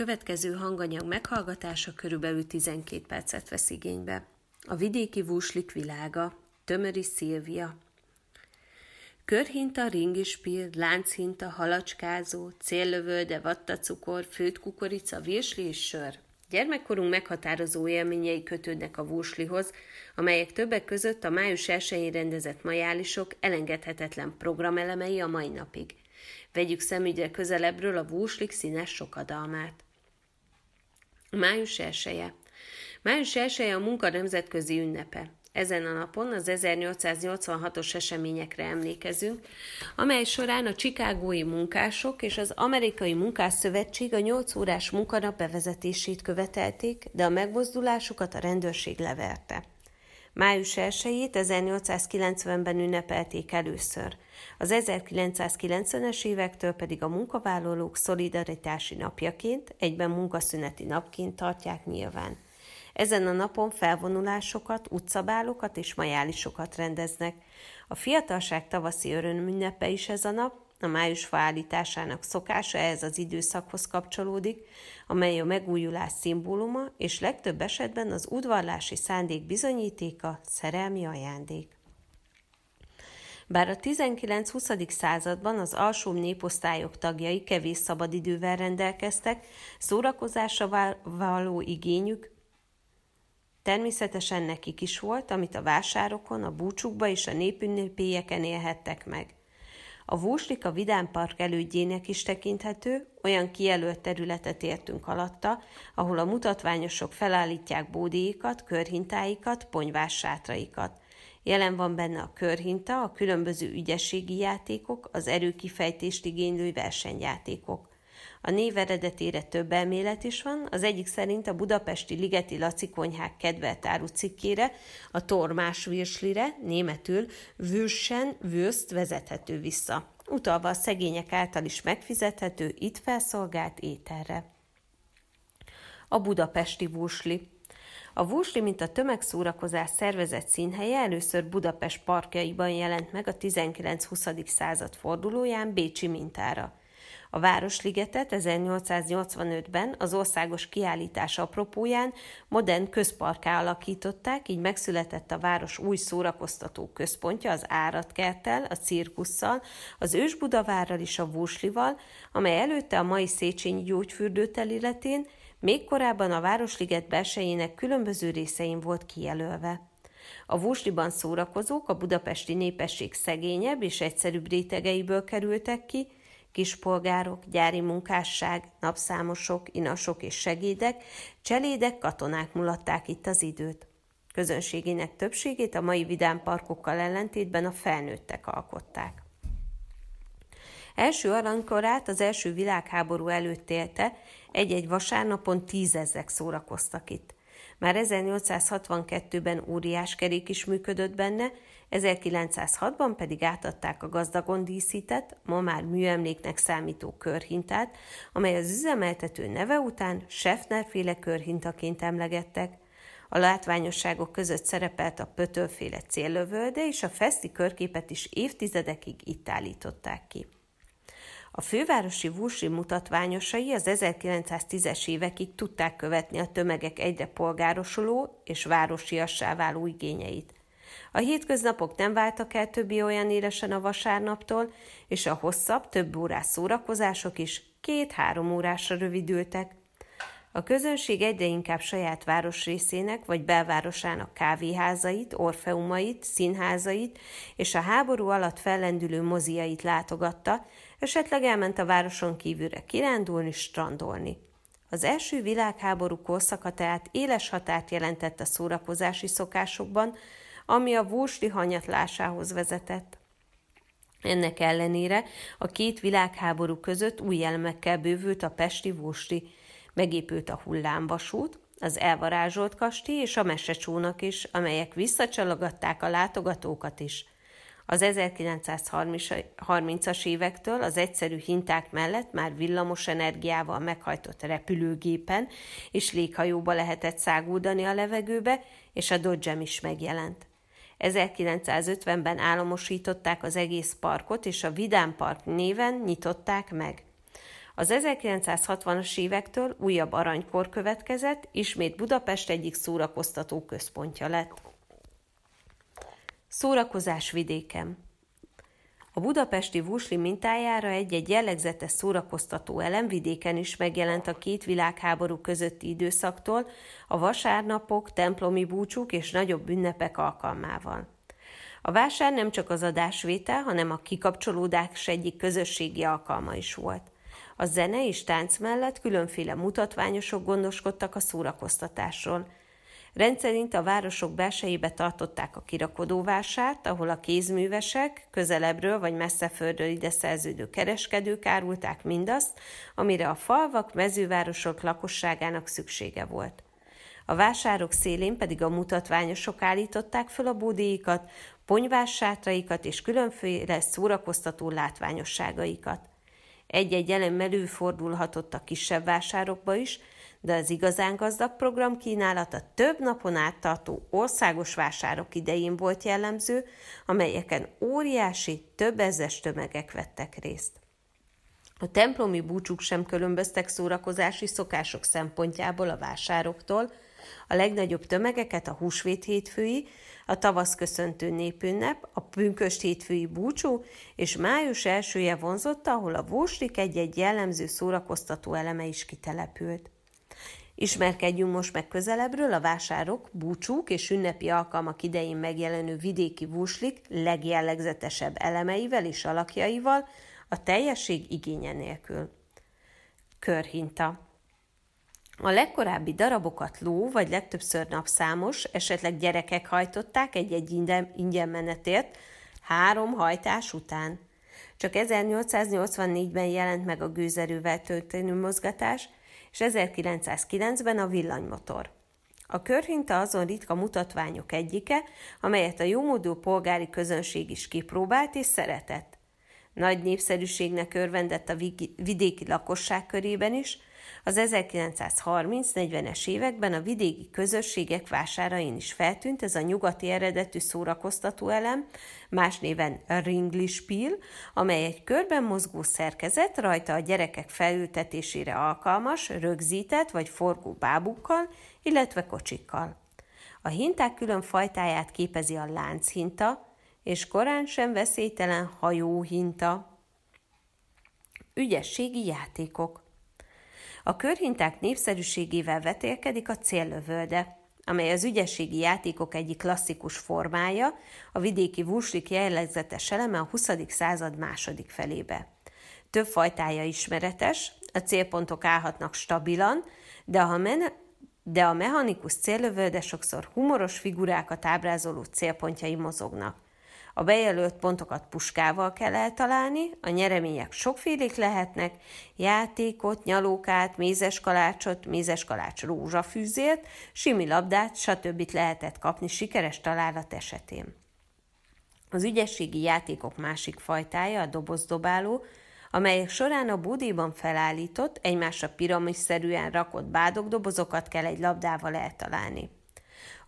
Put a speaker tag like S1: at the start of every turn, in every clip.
S1: következő hanganyag meghallgatása körülbelül 12 percet vesz igénybe. A vidéki vúslik világa, Tömöri Szilvia. Körhinta, ringispír, lánchinte, halacskázó, céllövölde, vattacukor, főtt kukorica, virsli és sör. Gyermekkorunk meghatározó élményei kötődnek a vúslihoz, amelyek többek között a május 1 rendezett majálisok elengedhetetlen programelemei a mai napig. Vegyük szemügyre közelebbről a vúslik színes sokadalmát. Május 1 Május 1 a munka nemzetközi ünnepe. Ezen a napon az 1886-os eseményekre emlékezünk, amely során a csikágói munkások és az amerikai munkásszövetség a 8 órás munkanap bevezetését követelték, de a megmozdulásukat a rendőrség leverte. Május 1-ét 1890-ben ünnepelték először, az 1990-es évektől pedig a munkavállalók szolidaritási napjaként, egyben munkaszüneti napként tartják nyilván. Ezen a napon felvonulásokat, utcabálokat és majálisokat rendeznek. A fiatalság tavaszi örömünnepe is ez a nap, a május faállításának szokása ehhez az időszakhoz kapcsolódik, amely a megújulás szimbóluma, és legtöbb esetben az udvarlási szándék bizonyítéka, szerelmi ajándék. Bár a 19-20. században az alsó néposztályok tagjai kevés szabadidővel rendelkeztek, szórakozásra való igényük Természetesen nekik is volt, amit a vásárokon, a búcsukba és a népünnepélyeken élhettek meg. A Vúslika Vidám Park elődjének is tekinthető, olyan kijelölt területet értünk alatta, ahol a mutatványosok felállítják bódéikat, körhintáikat, ponyvás sátraikat. Jelen van benne a körhinta, a különböző ügyességi játékok, az erőkifejtést igénylő versenyjátékok. A név eredetére több elmélet is van, az egyik szerint a budapesti Ligeti Laci konyhák kedvelt áru cikkére, a tormás virslire, németül Würschen Würst vezethető vissza, utalva a szegények által is megfizethető, itt felszolgált ételre. A budapesti vursli a Vúsli, mint a tömegszórakozás szervezett színhelye először Budapest parkjaiban jelent meg a 19-20. század fordulóján Bécsi mintára. A Városligetet 1885-ben az országos kiállítás apropóján modern közparká alakították, így megszületett a város új szórakoztató központja az Áratkerttel, a cirkusszal, az Ősbudavárral és a Vúslival, amely előtte a mai Széchenyi gyógyfürdő területén, még korábban a Városliget belsejének különböző részein volt kijelölve. A Vúsliban szórakozók a budapesti népesség szegényebb és egyszerűbb rétegeiből kerültek ki, kispolgárok, gyári munkásság, napszámosok, inasok és segédek, cselédek, katonák mulatták itt az időt. Közönségének többségét a mai vidám parkokkal ellentétben a felnőttek alkották. Első aranykorát az első világháború előtt élte, egy-egy vasárnapon tízezek szórakoztak itt. Már 1862-ben óriás kerék is működött benne, 1906-ban pedig átadták a gazdagon díszített, ma már műemléknek számító körhintát, amely az üzemeltető neve után Schaffner-féle körhintaként emlegettek. A látványosságok között szerepelt a pötölféle céllövölde, és a feszti körképet is évtizedekig itt állították ki. A fővárosi vúsi mutatványosai az 1910-es évekig tudták követni a tömegek egyre polgárosuló és városiassá váló igényeit. A hétköznapok nem váltak el többi olyan élesen a vasárnaptól, és a hosszabb, több órás szórakozások is két-három órásra rövidültek. A közönség egyre inkább saját városrészének vagy belvárosának kávéházait, orfeumait, színházait és a háború alatt fellendülő moziait látogatta, esetleg elment a városon kívülre kirándulni, strandolni. Az első világháború korszaka tehát éles határt jelentett a szórakozási szokásokban, ami a vúsli hanyatlásához vezetett. Ennek ellenére a két világháború között új jelmekkel bővült a pesti vúsli, megépült a hullámvasút, az elvarázsolt kastély és a mesecsónak is, amelyek visszacsalogatták a látogatókat is. Az 1930-as évektől az egyszerű hinták mellett már villamos energiával meghajtott repülőgépen és léghajóba lehetett száguldani a levegőbe, és a dodge is megjelent. 1950-ben államosították az egész parkot, és a Vidám Park néven nyitották meg. Az 1960-as évektől újabb aranykor következett, ismét Budapest egyik szórakoztató központja lett. Szórakozás vidéken a budapesti vúsli mintájára egy-egy jellegzetes szórakoztató elem vidéken is megjelent a két világháború közötti időszaktól, a vasárnapok, templomi búcsúk és nagyobb ünnepek alkalmával. A vásár nem csak az adásvétel, hanem a kikapcsolódás egyik közösségi alkalma is volt. A zene és tánc mellett különféle mutatványosok gondoskodtak a szórakoztatásról – Rendszerint a városok belsejébe tartották a kirakodóvásárt, ahol a kézművesek közelebbről vagy messzeföldről ide szerződő kereskedők árulták mindazt, amire a falvak, mezővárosok lakosságának szüksége volt. A vásárok szélén pedig a mutatványosok állították föl a bódéikat, ponyvássátaikat és különféle szórakoztató látványosságaikat. Egy-egy elem előfordulhatott a kisebb vásárokba is, de az igazán gazdag program kínálata több napon át tartó országos vásárok idején volt jellemző, amelyeken óriási, több ezes tömegek vettek részt. A templomi búcsúk sem különböztek szórakozási szokások szempontjából a vásároktól, a legnagyobb tömegeket a húsvét hétfői, a tavasz köszöntő népünnep, a pünköst hétfői búcsú és május elsője vonzotta, ahol a vóslik egy-egy jellemző szórakoztató eleme is kitelepült. Ismerkedjünk most meg közelebbről a vásárok, búcsúk és ünnepi alkalmak idején megjelenő vidéki vúslik legjellegzetesebb elemeivel és alakjaival, a teljesség igénye nélkül. Körhinta a legkorábbi darabokat ló, vagy legtöbbször napszámos, esetleg gyerekek hajtották egy-egy ingyen menetért, három hajtás után. Csak 1884-ben jelent meg a gőzerővel történő mozgatás, és 1909-ben a villanymotor. A körhinta azon ritka mutatványok egyike, amelyet a jómódú polgári közönség is kipróbált és szeretett. Nagy népszerűségnek örvendett a vidéki lakosság körében is, az 1930-40-es években a vidéki közösségek vásárain is feltűnt ez a nyugati eredetű szórakoztató elem, más néven Ringlispiel, amely egy körben mozgó szerkezet, rajta a gyerekek felültetésére alkalmas, rögzített vagy forgó bábukkal, illetve kocsikkal. A hinták külön fajtáját képezi a lánchhinta, és korán sem veszélytelen hajóhinta. Ügyességi játékok a körhinták népszerűségével vetélkedik a céllövölde, amely az ügyességi játékok egyik klasszikus formája, a vidéki vúslik jellegzetes eleme a 20. század második felébe. Több fajtája ismeretes, a célpontok állhatnak stabilan, de, ha men- de a mechanikus céllövölde sokszor humoros figurákat ábrázoló célpontjai mozognak. A bejelölt pontokat puskával kell eltalálni, a nyeremények sokfélék lehetnek, játékot, nyalókát, mézeskalácsot, mézeskalács rózsafűzért, simi labdát, stb. lehetett kapni sikeres találat esetén. Az ügyességi játékok másik fajtája a dobozdobáló, amelyek során a budiban felállított, egymásra piramisszerűen rakott bádogdobozokat kell egy labdával eltalálni.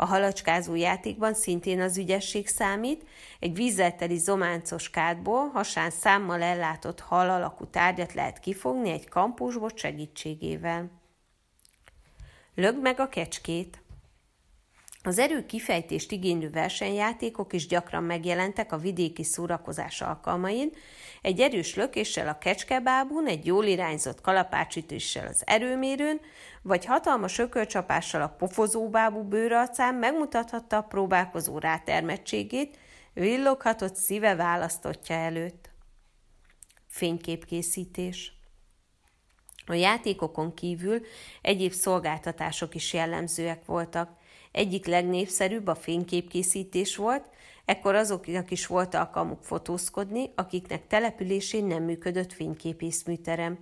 S1: A halacskázó játékban szintén az ügyesség számít, egy vízzel teli zománcos kádból hasán számmal ellátott hal alakú tárgyat lehet kifogni egy kampusbot segítségével. Lögd meg a kecskét! Az erő kifejtést igénylő versenyjátékok is gyakran megjelentek a vidéki szórakozás alkalmain, egy erős lökéssel a kecskebábún, egy jól irányzott kalapácsütéssel az erőmérőn, vagy hatalmas ökölcsapással a pofozóbábú bőrarcán megmutathatta a próbálkozó rátermettségét, villoghatott szíve választottja előtt. Fényképkészítés A játékokon kívül egyéb szolgáltatások is jellemzőek voltak. Egyik legnépszerűbb a fényképkészítés volt, ekkor azoknak is volt alkalmuk fotózkodni, akiknek településén nem működött fényképészműterem.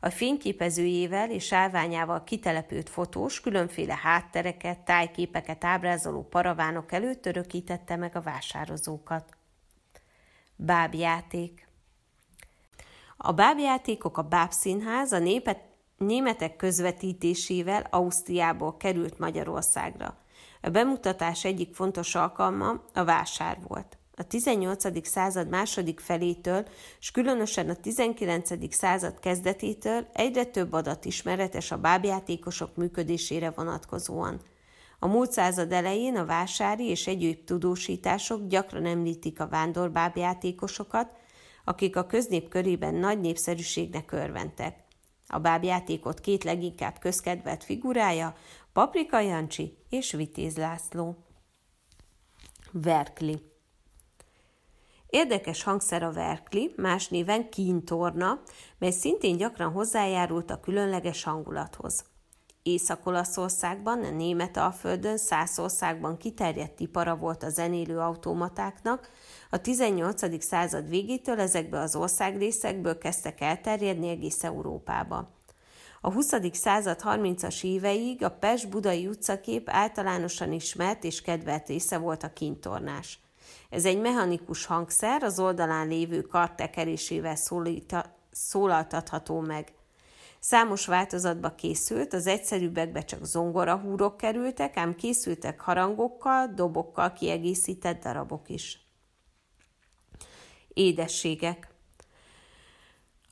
S1: A fényképezőjével és állványával kitelepült fotós különféle háttereket, tájképeket ábrázoló paravánok előtt örökítette meg a vásározókat. Bábjáték A bábjátékok a Bábszínház a népet, németek közvetítésével Ausztriából került Magyarországra. A bemutatás egyik fontos alkalma a vásár volt. A 18. század második felétől, és különösen a 19. század kezdetétől egyre több adat ismeretes a bábjátékosok működésére vonatkozóan. A múlt század elején a vásári és egyéb tudósítások gyakran említik a vándorbábjátékosokat, akik a köznép körében nagy népszerűségnek örventek. A bábjátékot két leginkább közkedvelt figurája Paprika Jancsi és Vitéz László. Verkli Érdekes hangszer a verkli, más néven kíntorna, mely szintén gyakran hozzájárult a különleges hangulathoz. Észak-Olaszországban, a német alföldön, Szászországban kiterjedt ipara volt a zenélő automatáknak, a 18. század végétől ezekből az országrészekből kezdtek elterjedni egész Európába. A 20. század 30-as éveig a Pest-Budai utcakép általánosan ismert és kedvelt része volt a kintornás. Ez egy mechanikus hangszer, az oldalán lévő kar tekerésével szólaltatható meg. Számos változatba készült, az egyszerűbbekbe csak zongorahúrok kerültek, ám készültek harangokkal, dobokkal kiegészített darabok is. Édességek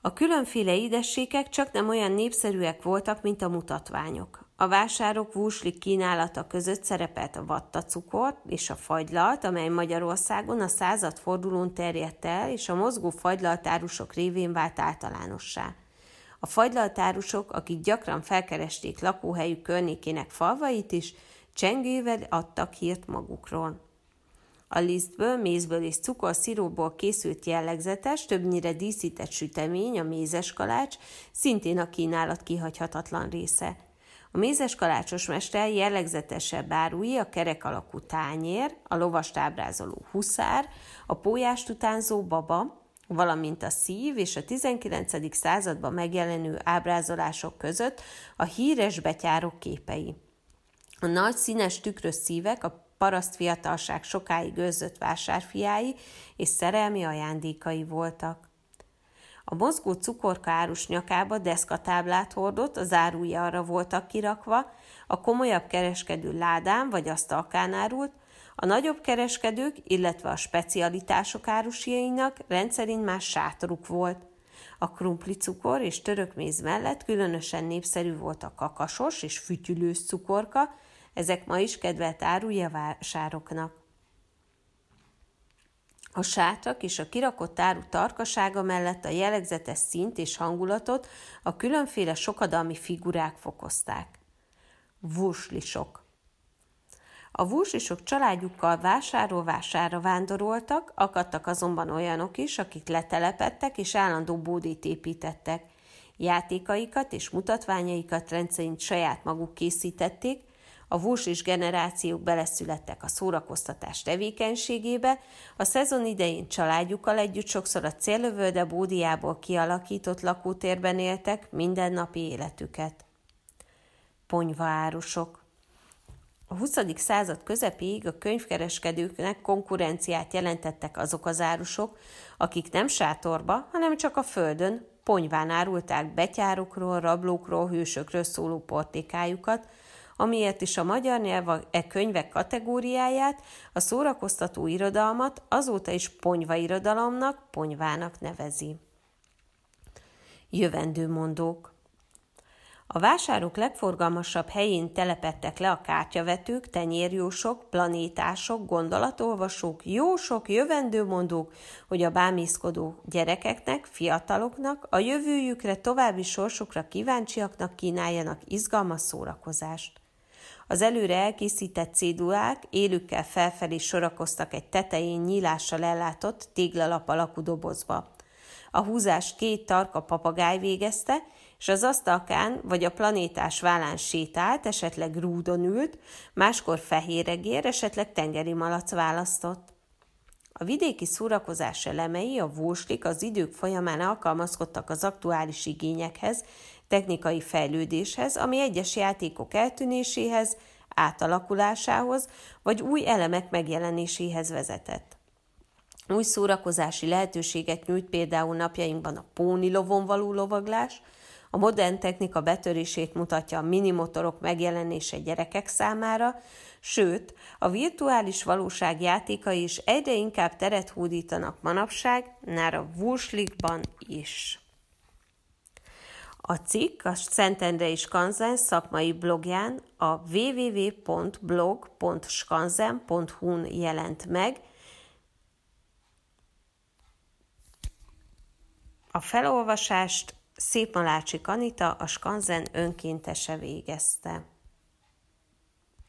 S1: A különféle édességek csak nem olyan népszerűek voltak, mint a mutatványok. A vásárok vúslik kínálata között szerepelt a vattacukor és a fagylalt, amely Magyarországon a századfordulón terjedt el, és a mozgó fagylaltárusok révén vált általánossá. A fagylaltárusok, akik gyakran felkeresték lakóhelyük környékének falvait is, csengővel adtak hírt magukról. A lisztből, mézből és cukorsziróból készült jellegzetes, többnyire díszített sütemény, a mézes kalács, szintén a kínálat kihagyhatatlan része. A mézes kalácsos mester jellegzetesebb árui a kerek alakú tányér, a lovast ábrázoló huszár, a pójást utánzó baba, valamint a szív és a 19. században megjelenő ábrázolások között a híres betyárok képei. A nagy színes tükrös szívek a paraszt fiatalság sokáig őrzött vásárfiái és szerelmi ajándékai voltak. A mozgó cukorka árus nyakába deszkatáblát hordott, az árulja arra voltak kirakva, a komolyabb kereskedő ládán vagy asztalkán árult, a nagyobb kereskedők, illetve a specialitások árusjainak rendszerint más sátoruk volt. A cukor és törökméz mellett különösen népszerű volt a kakasos és fütyülős cukorka, ezek ma is kedvelt árulja vásároknak. A sátrak és a kirakott áru tarkasága mellett a jellegzetes szint és hangulatot a különféle sokadalmi figurák fokozták. Vurslisok a vúsisok családjukkal vásárról vásárra vándoroltak, akadtak azonban olyanok is, akik letelepettek és állandó bódét építettek. Játékaikat és mutatványaikat rendszerint saját maguk készítették, a vúsis generációk beleszülettek a szórakoztatás tevékenységébe, a szezon idején családjukkal együtt sokszor a céllövölde bódiából kialakított lakótérben éltek mindennapi életüket. Ponyvaárusok a 20. század közepéig a könyvkereskedőknek konkurenciát jelentettek azok az árusok, akik nem sátorba, hanem csak a földön, ponyván árulták betyárokról, rablókról, hősökről szóló portékájukat, amiért is a magyar nyelv e könyvek kategóriáját, a szórakoztató irodalmat azóta is ponyva irodalomnak, ponyvának nevezi. Jövendőmondók a vásárok legforgalmasabb helyén telepettek le a kártyavetők, tenyérjósok, planétások, gondolatolvasók, jósok, jövendőmondók, hogy a bámészkodó gyerekeknek, fiataloknak, a jövőjükre, további sorsukra kíváncsiaknak kínáljanak izgalmas szórakozást. Az előre elkészített cédulák élükkel felfelé sorakoztak egy tetején nyílással ellátott téglalap alakú dobozba. A húzás két tarka papagáj végezte, és az asztalkán vagy a planétás vállán sétált, esetleg rúdon ült, máskor fehéregér, esetleg tengeri malac választott. A vidéki szórakozás elemei, a vóslik az idők folyamán alkalmazkodtak az aktuális igényekhez, technikai fejlődéshez, ami egyes játékok eltűnéséhez, átalakulásához, vagy új elemek megjelenéséhez vezetett. Új szórakozási lehetőséget nyújt például napjainkban a pónilovon való lovaglás, A modern technika betörését mutatja a minimotorok megjelenése gyerekek számára, sőt, a virtuális valóság játékai is egyre inkább teret hódítanak manapság, már a Wurslikban is. A cikk a Szentendrei Skanzen szakmai blogján a www.blog.skanzen.hu-n jelent meg. A felolvasást Szép Malácsi Kanita, a Skanzen önkéntese végezte.